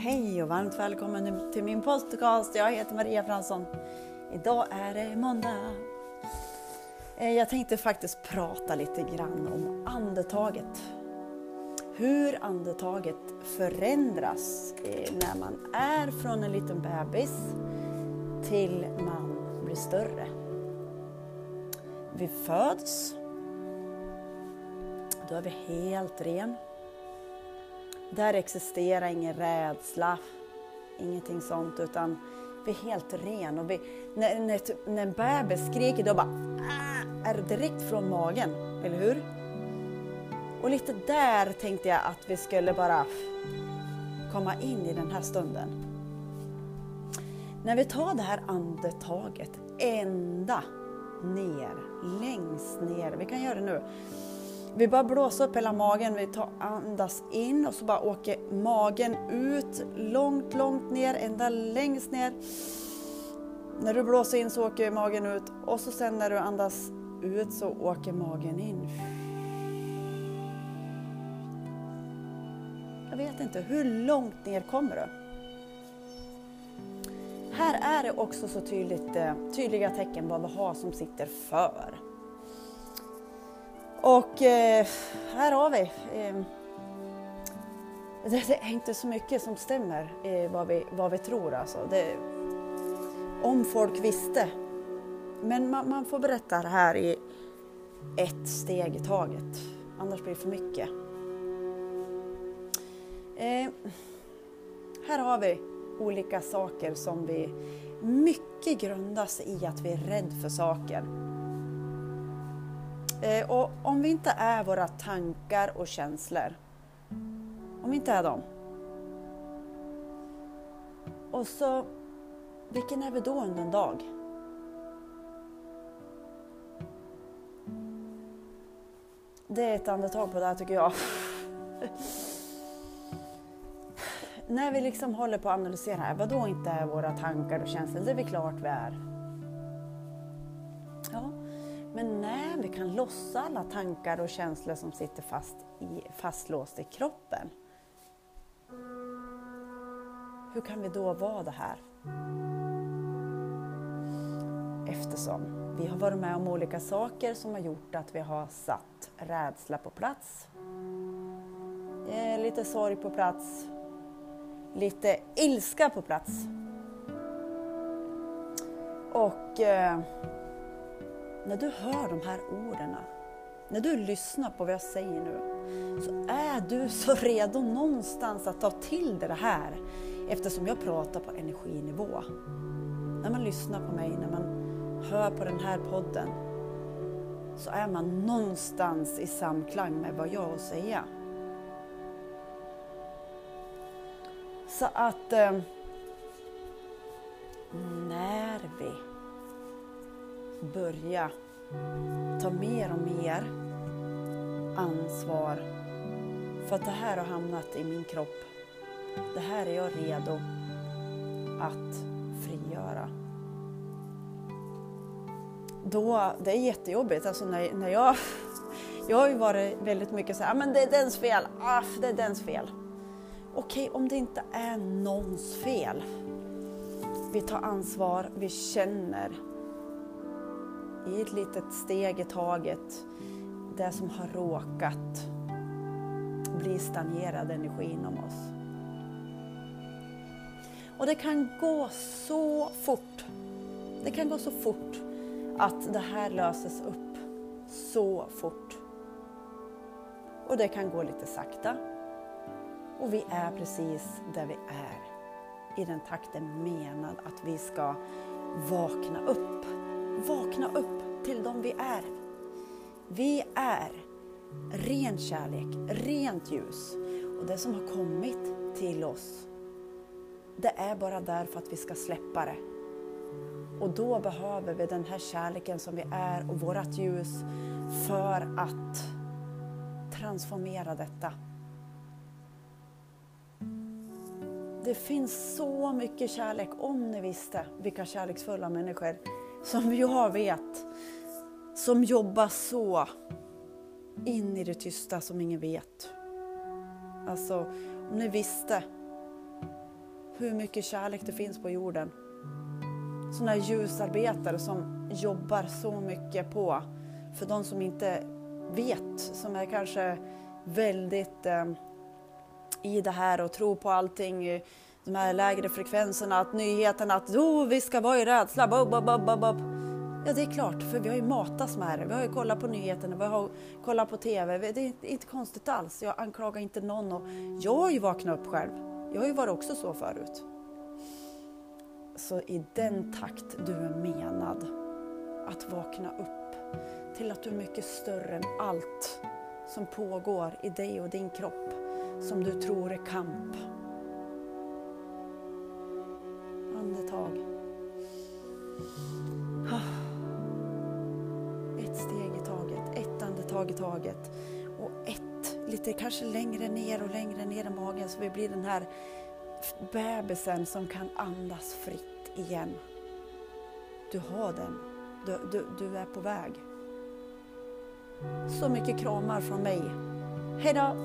Hej och varmt välkommen till min podcast. Jag heter Maria Fransson. Idag är det måndag. Eh, jag tänkte faktiskt prata lite grann om andetaget. Hur andetaget förändras eh, när man är från en liten bebis till man blir större. Vi föds, då är vi helt ren där existerar ingen rädsla, ingenting sånt, utan vi är helt ren. Och vi, när, när, när en bebis skriker, då bara ah! är det direkt från magen, eller hur? Och lite där tänkte jag att vi skulle bara komma in i den här stunden. När vi tar det här andetaget ända ner, längst ner, vi kan göra det nu. Vi bara blåser upp hela magen, vi tar, andas in och så bara åker magen ut långt, långt ner, ända längst ner. När du blåser in så åker magen ut och så sen när du andas ut så åker magen in. Jag vet inte, hur långt ner kommer du? Här är det också så tydligt, eh, tydliga tecken vad vi har som sitter för. Och eh, här har vi. Eh, det, det, är inte så mycket som stämmer eh, vad, vi, vad vi tror alltså. Det, om folk visste. Men man, man, får berätta det här i ett steg i taget. Annars blir det för mycket. Eh, här har vi olika saker som vi mycket grundas i att vi är rädda för saker. Eh, och om vi inte är våra tankar och känslor, om vi inte är dem. Och så, vilken är vi då under en dag? Det är ett andetag på det här tycker jag. När vi liksom håller på att analysera här, vad då inte är våra tankar och känslor? Det är väl klart vi är. Ja, men när vi kan lossa alla tankar och känslor som sitter fast i, fastlåst i kroppen. Hur kan vi då vara det här? Eftersom vi har varit med om olika saker som har gjort att vi har satt rädsla på plats, eh, lite sorg på plats, lite ilska på plats. Och eh, när du hör de här orden, när du lyssnar på vad jag säger nu, så är du så redo någonstans att ta till dig det här eftersom jag pratar på energinivå. När man lyssnar på mig, när man hör på den här podden, så är man någonstans i samklang med vad jag har att säga. Så att eh, när vi börja ta mer och mer ansvar för att det här har hamnat i min kropp. Det här är jag redo att frigöra. Då, det är jättejobbigt. Alltså när, när jag, jag har ju varit väldigt mycket så här, ah, men det är dens fel, ah, det är dens fel. Okej, om det inte är någons fel. Vi tar ansvar, vi känner i ett litet steg i taget det som har råkat bli stagnerad energi inom oss. Och det kan gå så fort. Det kan gå så fort att det här löses upp så fort. Och det kan gå lite sakta. Och vi är precis där vi är. I den takten menad att vi ska vakna upp vakna upp till dem vi är. Vi är ren kärlek, rent ljus. Och det som har kommit till oss, det är bara där för att vi ska släppa det. Och då behöver vi den här kärleken som vi är och vårt ljus för att transformera detta. Det finns så mycket kärlek, om ni visste vilka kärleksfulla människor som jag vet, som jobbar så in i det tysta som ingen vet. Alltså, om ni visste hur mycket kärlek det finns på jorden. Sådana här ljusarbetare som jobbar så mycket på, för de som inte vet, som är kanske väldigt eh, i det här och tror på allting, eh, de här lägre frekvenserna, att nyheterna, att oh, vi ska vara i rädsla, bob, bob, bob, bob. Ja, det är klart, för vi har ju matats med det. Vi har ju kollat på nyheterna, vi har kollat på TV. Det är inte konstigt alls. Jag anklagar inte någon och jag har ju vaknat upp själv. Jag har ju varit också så förut. Så i den takt du är menad att vakna upp till att du är mycket större än allt som pågår i dig och din kropp som du tror är kamp. Tag i taget. Och ett lite kanske längre ner och längre ner i magen så vi blir den här bebisen som kan andas fritt igen. Du har den. Du, du, du är på väg. Så mycket kramar från mig. Hejdå!